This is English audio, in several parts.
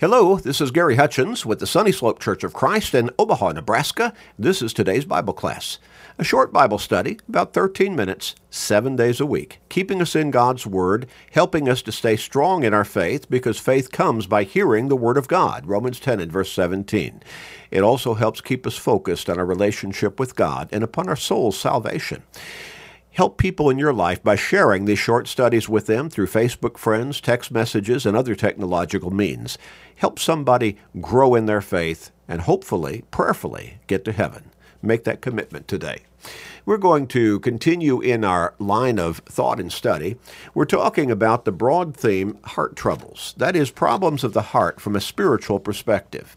Hello, this is Gary Hutchins with the Sunny Slope Church of Christ in Omaha, Nebraska. This is today's Bible class. A short Bible study, about 13 minutes, seven days a week, keeping us in God's Word, helping us to stay strong in our faith because faith comes by hearing the Word of God. Romans 10 and verse 17. It also helps keep us focused on our relationship with God and upon our soul's salvation. Help people in your life by sharing these short studies with them through Facebook friends, text messages, and other technological means. Help somebody grow in their faith and hopefully, prayerfully, get to heaven. Make that commitment today. We're going to continue in our line of thought and study. We're talking about the broad theme heart troubles, that is, problems of the heart from a spiritual perspective.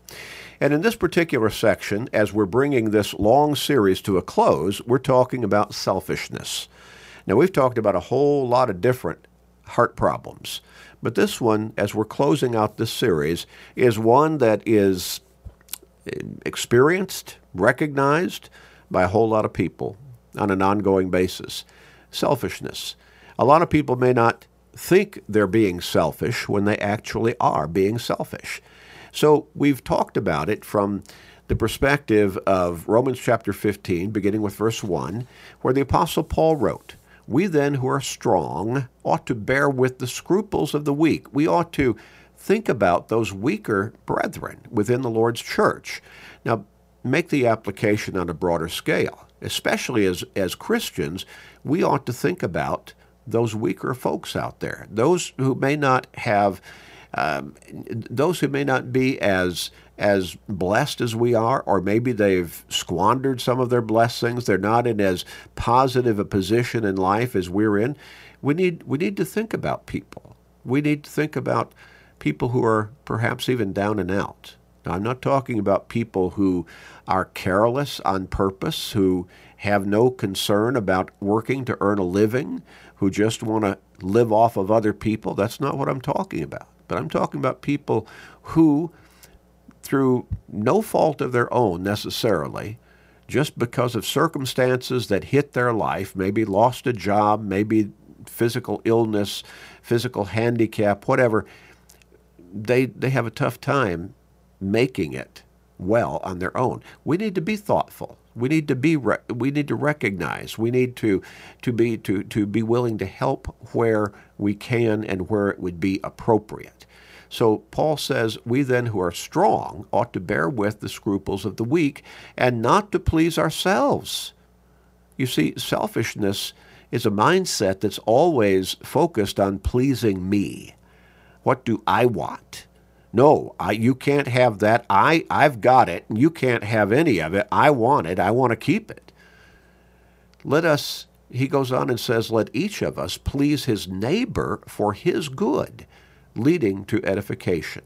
And in this particular section, as we're bringing this long series to a close, we're talking about selfishness. Now, we've talked about a whole lot of different heart problems, but this one, as we're closing out this series, is one that is experienced, recognized by a whole lot of people on an ongoing basis. Selfishness. A lot of people may not think they're being selfish when they actually are being selfish. So we've talked about it from the perspective of Romans chapter 15, beginning with verse 1, where the Apostle Paul wrote, We then who are strong ought to bear with the scruples of the weak. We ought to think about those weaker brethren within the Lord's church. Now, make the application on a broader scale. Especially as, as Christians, we ought to think about those weaker folks out there, those who may not have um, those who may not be as as blessed as we are, or maybe they've squandered some of their blessings. They're not in as positive a position in life as we're in. We need we need to think about people. We need to think about people who are perhaps even down and out. Now, I'm not talking about people who are careless on purpose, who have no concern about working to earn a living, who just want to live off of other people. That's not what I'm talking about. But I'm talking about people who, through no fault of their own necessarily, just because of circumstances that hit their life, maybe lost a job, maybe physical illness, physical handicap, whatever, they, they have a tough time making it well on their own. We need to be thoughtful. We need to be re- we need to recognize. We need to to be to to be willing to help where we can and where it would be appropriate. So Paul says, We then who are strong ought to bear with the scruples of the weak and not to please ourselves. You see, selfishness is a mindset that's always focused on pleasing me. What do I want? No, I, you can't have that. I, I've got it, and you can't have any of it. I want it. I want to keep it. Let us, he goes on and says, let each of us please his neighbor for his good, leading to edification.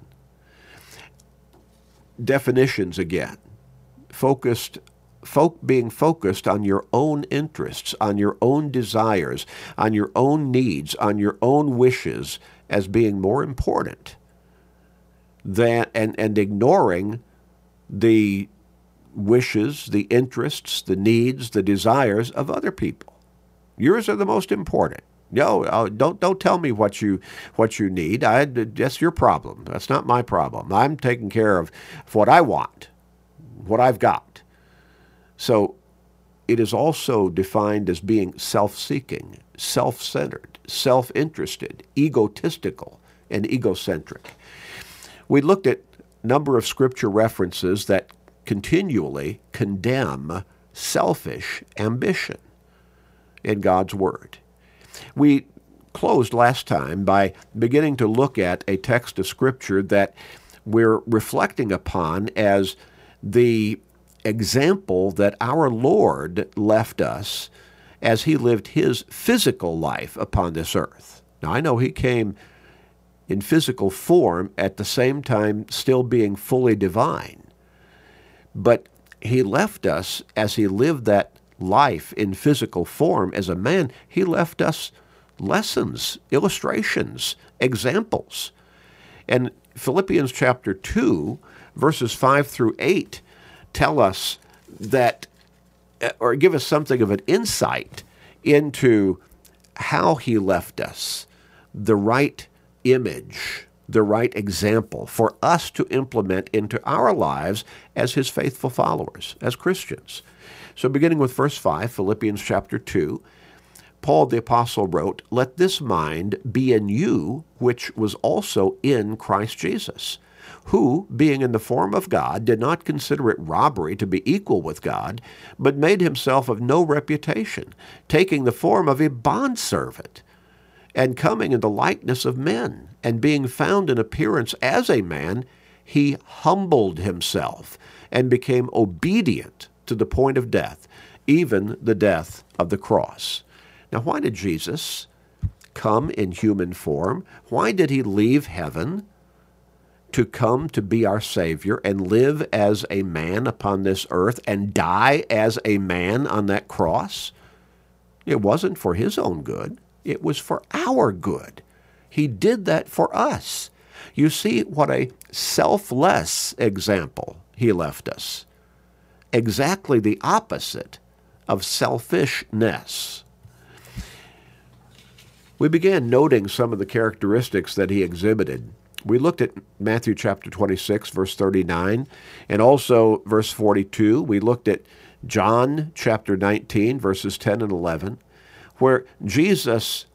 Definitions again. Focused folk being focused on your own interests, on your own desires, on your own needs, on your own wishes as being more important that and, and ignoring the wishes, the interests, the needs, the desires of other people. Yours are the most important. No, uh, don't don't tell me what you what you need. I, that's your problem. That's not my problem. I'm taking care of what I want, what I've got. So, it is also defined as being self-seeking, self-centered, self-interested, egotistical, and egocentric. We looked at a number of scripture references that continually condemn selfish ambition in God's Word. We closed last time by beginning to look at a text of Scripture that we're reflecting upon as the example that our Lord left us as he lived his physical life upon this earth. Now, I know he came in physical form at the same time still being fully divine. But he left us as he lived that life in physical form as a man, he left us lessons, illustrations, examples. And Philippians chapter 2, verses 5 through 8, tell us that, uh, or give us something of an insight into how he left us the right image the right example for us to implement into our lives as his faithful followers, as Christians. So, beginning with verse 5, Philippians chapter 2, Paul the Apostle wrote, Let this mind be in you, which was also in Christ Jesus, who, being in the form of God, did not consider it robbery to be equal with God, but made himself of no reputation, taking the form of a bondservant, and coming in the likeness of men, and being found in appearance as a man, he humbled himself and became obedient to the point of death, even the death of the cross. Now, why did Jesus come in human form? Why did he leave heaven to come to be our Savior and live as a man upon this earth and die as a man on that cross? It wasn't for his own good, it was for our good. He did that for us. You see what a selfless example he left us. Exactly the opposite of selfishness we began noting some of the characteristics that he exhibited. We looked at Matthew chapter 26, verse 39, and also verse 42. We looked at John chapter 19, verses 10 and 11, where Jesus,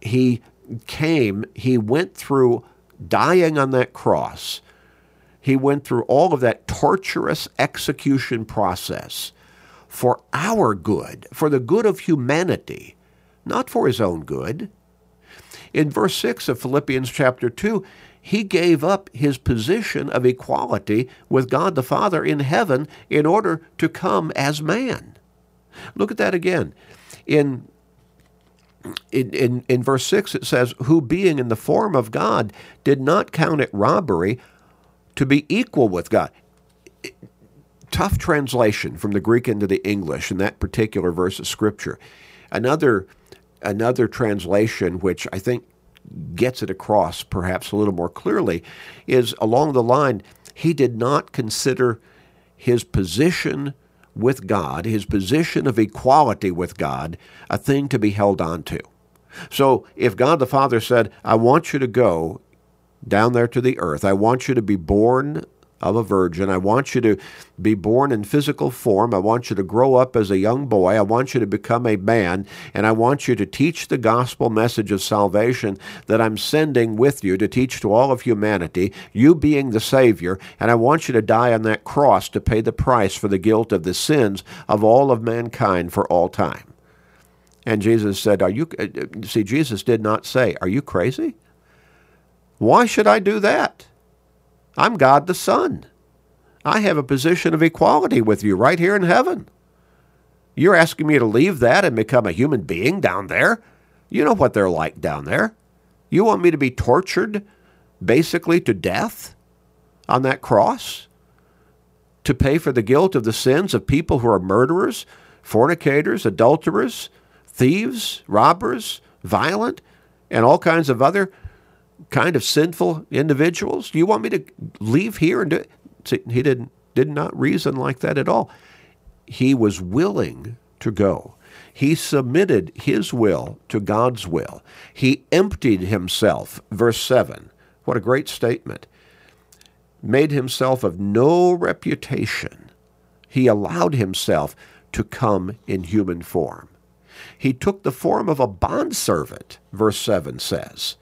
he came, he went through dying on that cross. He went through all of that torturous execution process for our good, for the good of humanity, not for his own good. In verse 6 of Philippians chapter 2, he gave up his position of equality with God the Father in heaven in order to come as man. Look at that again. In in, in, in verse 6, it says, Who being in the form of God did not count it robbery to be equal with God. Tough translation from the Greek into the English in that particular verse of Scripture. Another another translation, which I think gets it across perhaps a little more clearly, is along the line he did not consider his position with God, his position of equality with God, a thing to be held on to. So if God the Father said, I want you to go down there to the earth, I want you to be born of a virgin. I want you to be born in physical form. I want you to grow up as a young boy. I want you to become a man. And I want you to teach the gospel message of salvation that I'm sending with you to teach to all of humanity, you being the Savior. And I want you to die on that cross to pay the price for the guilt of the sins of all of mankind for all time. And Jesus said, Are you, uh, see, Jesus did not say, Are you crazy? Why should I do that? I'm God the Son. I have a position of equality with you right here in heaven. You're asking me to leave that and become a human being down there? You know what they're like down there. You want me to be tortured basically to death on that cross? To pay for the guilt of the sins of people who are murderers, fornicators, adulterers, thieves, robbers, violent, and all kinds of other kind of sinful individuals? Do you want me to leave here and do it? See, he didn't did not reason like that at all. He was willing to go. He submitted his will to God's will. He emptied himself, verse 7. What a great statement. Made himself of no reputation. He allowed himself to come in human form. He took the form of a bondservant, verse 7 says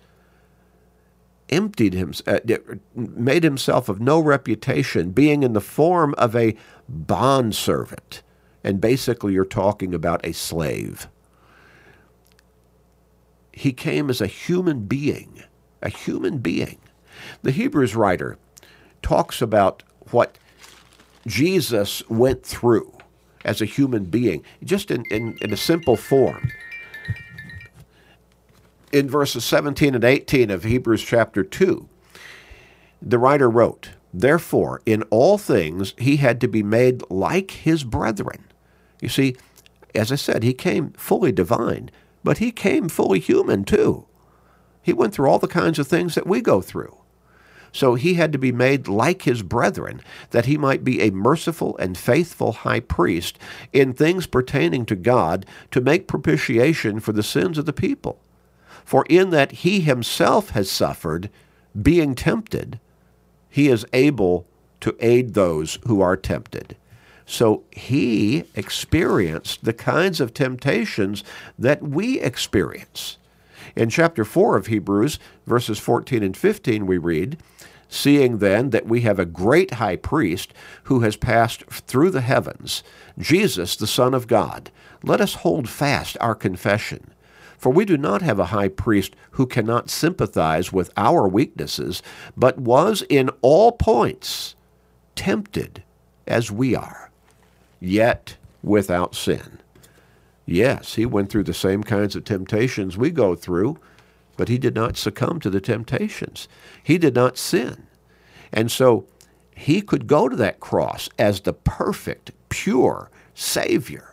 emptied himself, uh, made himself of no reputation, being in the form of a bondservant. And basically, you're talking about a slave. He came as a human being, a human being. The Hebrews writer talks about what Jesus went through as a human being, just in, in, in a simple form in verses 17 and 18 of Hebrews chapter 2, the writer wrote, Therefore, in all things he had to be made like his brethren. You see, as I said, he came fully divine, but he came fully human too. He went through all the kinds of things that we go through. So he had to be made like his brethren, that he might be a merciful and faithful high priest in things pertaining to God to make propitiation for the sins of the people. For in that he himself has suffered, being tempted, he is able to aid those who are tempted. So he experienced the kinds of temptations that we experience. In chapter 4 of Hebrews, verses 14 and 15, we read, Seeing then that we have a great high priest who has passed through the heavens, Jesus, the Son of God, let us hold fast our confession. For we do not have a high priest who cannot sympathize with our weaknesses, but was in all points tempted as we are, yet without sin. Yes, he went through the same kinds of temptations we go through, but he did not succumb to the temptations. He did not sin. And so he could go to that cross as the perfect, pure Savior.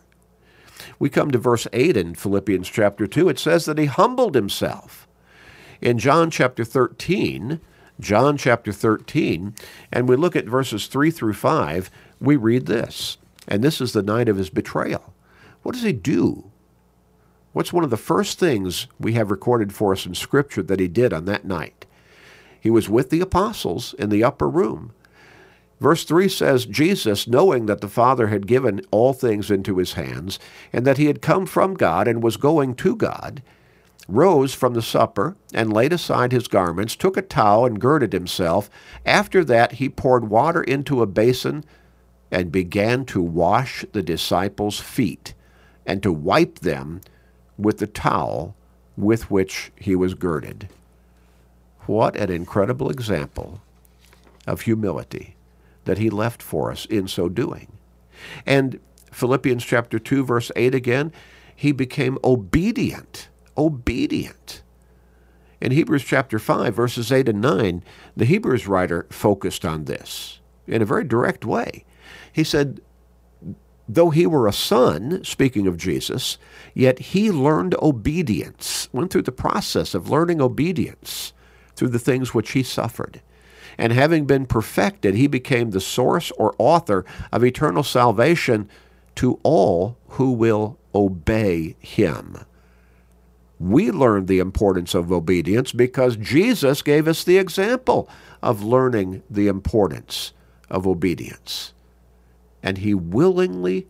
We come to verse 8 in Philippians chapter 2. It says that he humbled himself. In John chapter 13, John chapter 13, and we look at verses 3 through 5, we read this. And this is the night of his betrayal. What does he do? What's one of the first things we have recorded for us in Scripture that he did on that night? He was with the apostles in the upper room. Verse 3 says, Jesus, knowing that the Father had given all things into his hands, and that he had come from God and was going to God, rose from the supper and laid aside his garments, took a towel and girded himself. After that, he poured water into a basin and began to wash the disciples' feet and to wipe them with the towel with which he was girded. What an incredible example of humility that he left for us in so doing. And Philippians chapter 2 verse 8 again, he became obedient, obedient. In Hebrews chapter 5 verses 8 and 9, the Hebrews writer focused on this in a very direct way. He said, though he were a son, speaking of Jesus, yet he learned obedience, went through the process of learning obedience through the things which he suffered. And having been perfected, he became the source or author of eternal salvation to all who will obey him. We learn the importance of obedience because Jesus gave us the example of learning the importance of obedience and he willingly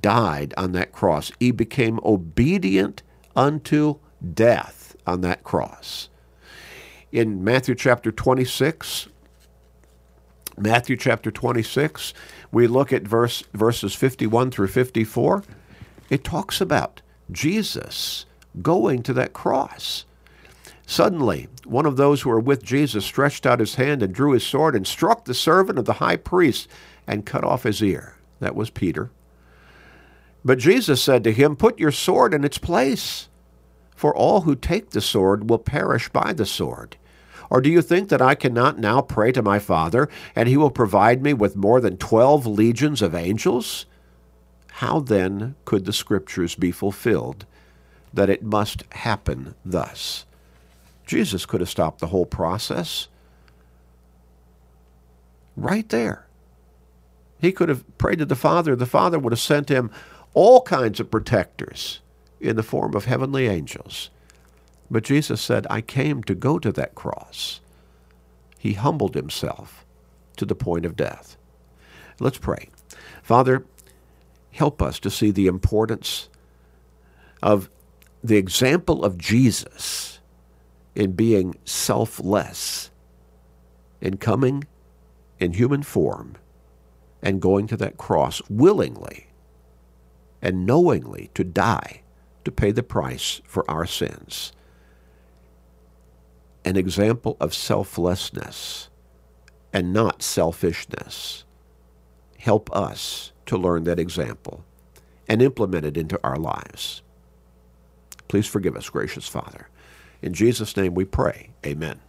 died on that cross. He became obedient unto death on that cross. In Matthew chapter 26, Matthew chapter 26, we look at verse, verses 51 through 54. It talks about Jesus going to that cross. Suddenly, one of those who were with Jesus stretched out his hand and drew his sword and struck the servant of the high priest and cut off his ear. That was Peter. But Jesus said to him, Put your sword in its place, for all who take the sword will perish by the sword. Or do you think that I cannot now pray to my Father, and he will provide me with more than twelve legions of angels? How then could the Scriptures be fulfilled that it must happen thus? Jesus could have stopped the whole process right there. He could have prayed to the Father. The Father would have sent him all kinds of protectors in the form of heavenly angels. But Jesus said, I came to go to that cross. He humbled himself to the point of death. Let's pray. Father, help us to see the importance of the example of Jesus in being selfless, in coming in human form and going to that cross willingly and knowingly to die to pay the price for our sins. An example of selflessness and not selfishness. Help us to learn that example and implement it into our lives. Please forgive us, gracious Father. In Jesus' name we pray. Amen.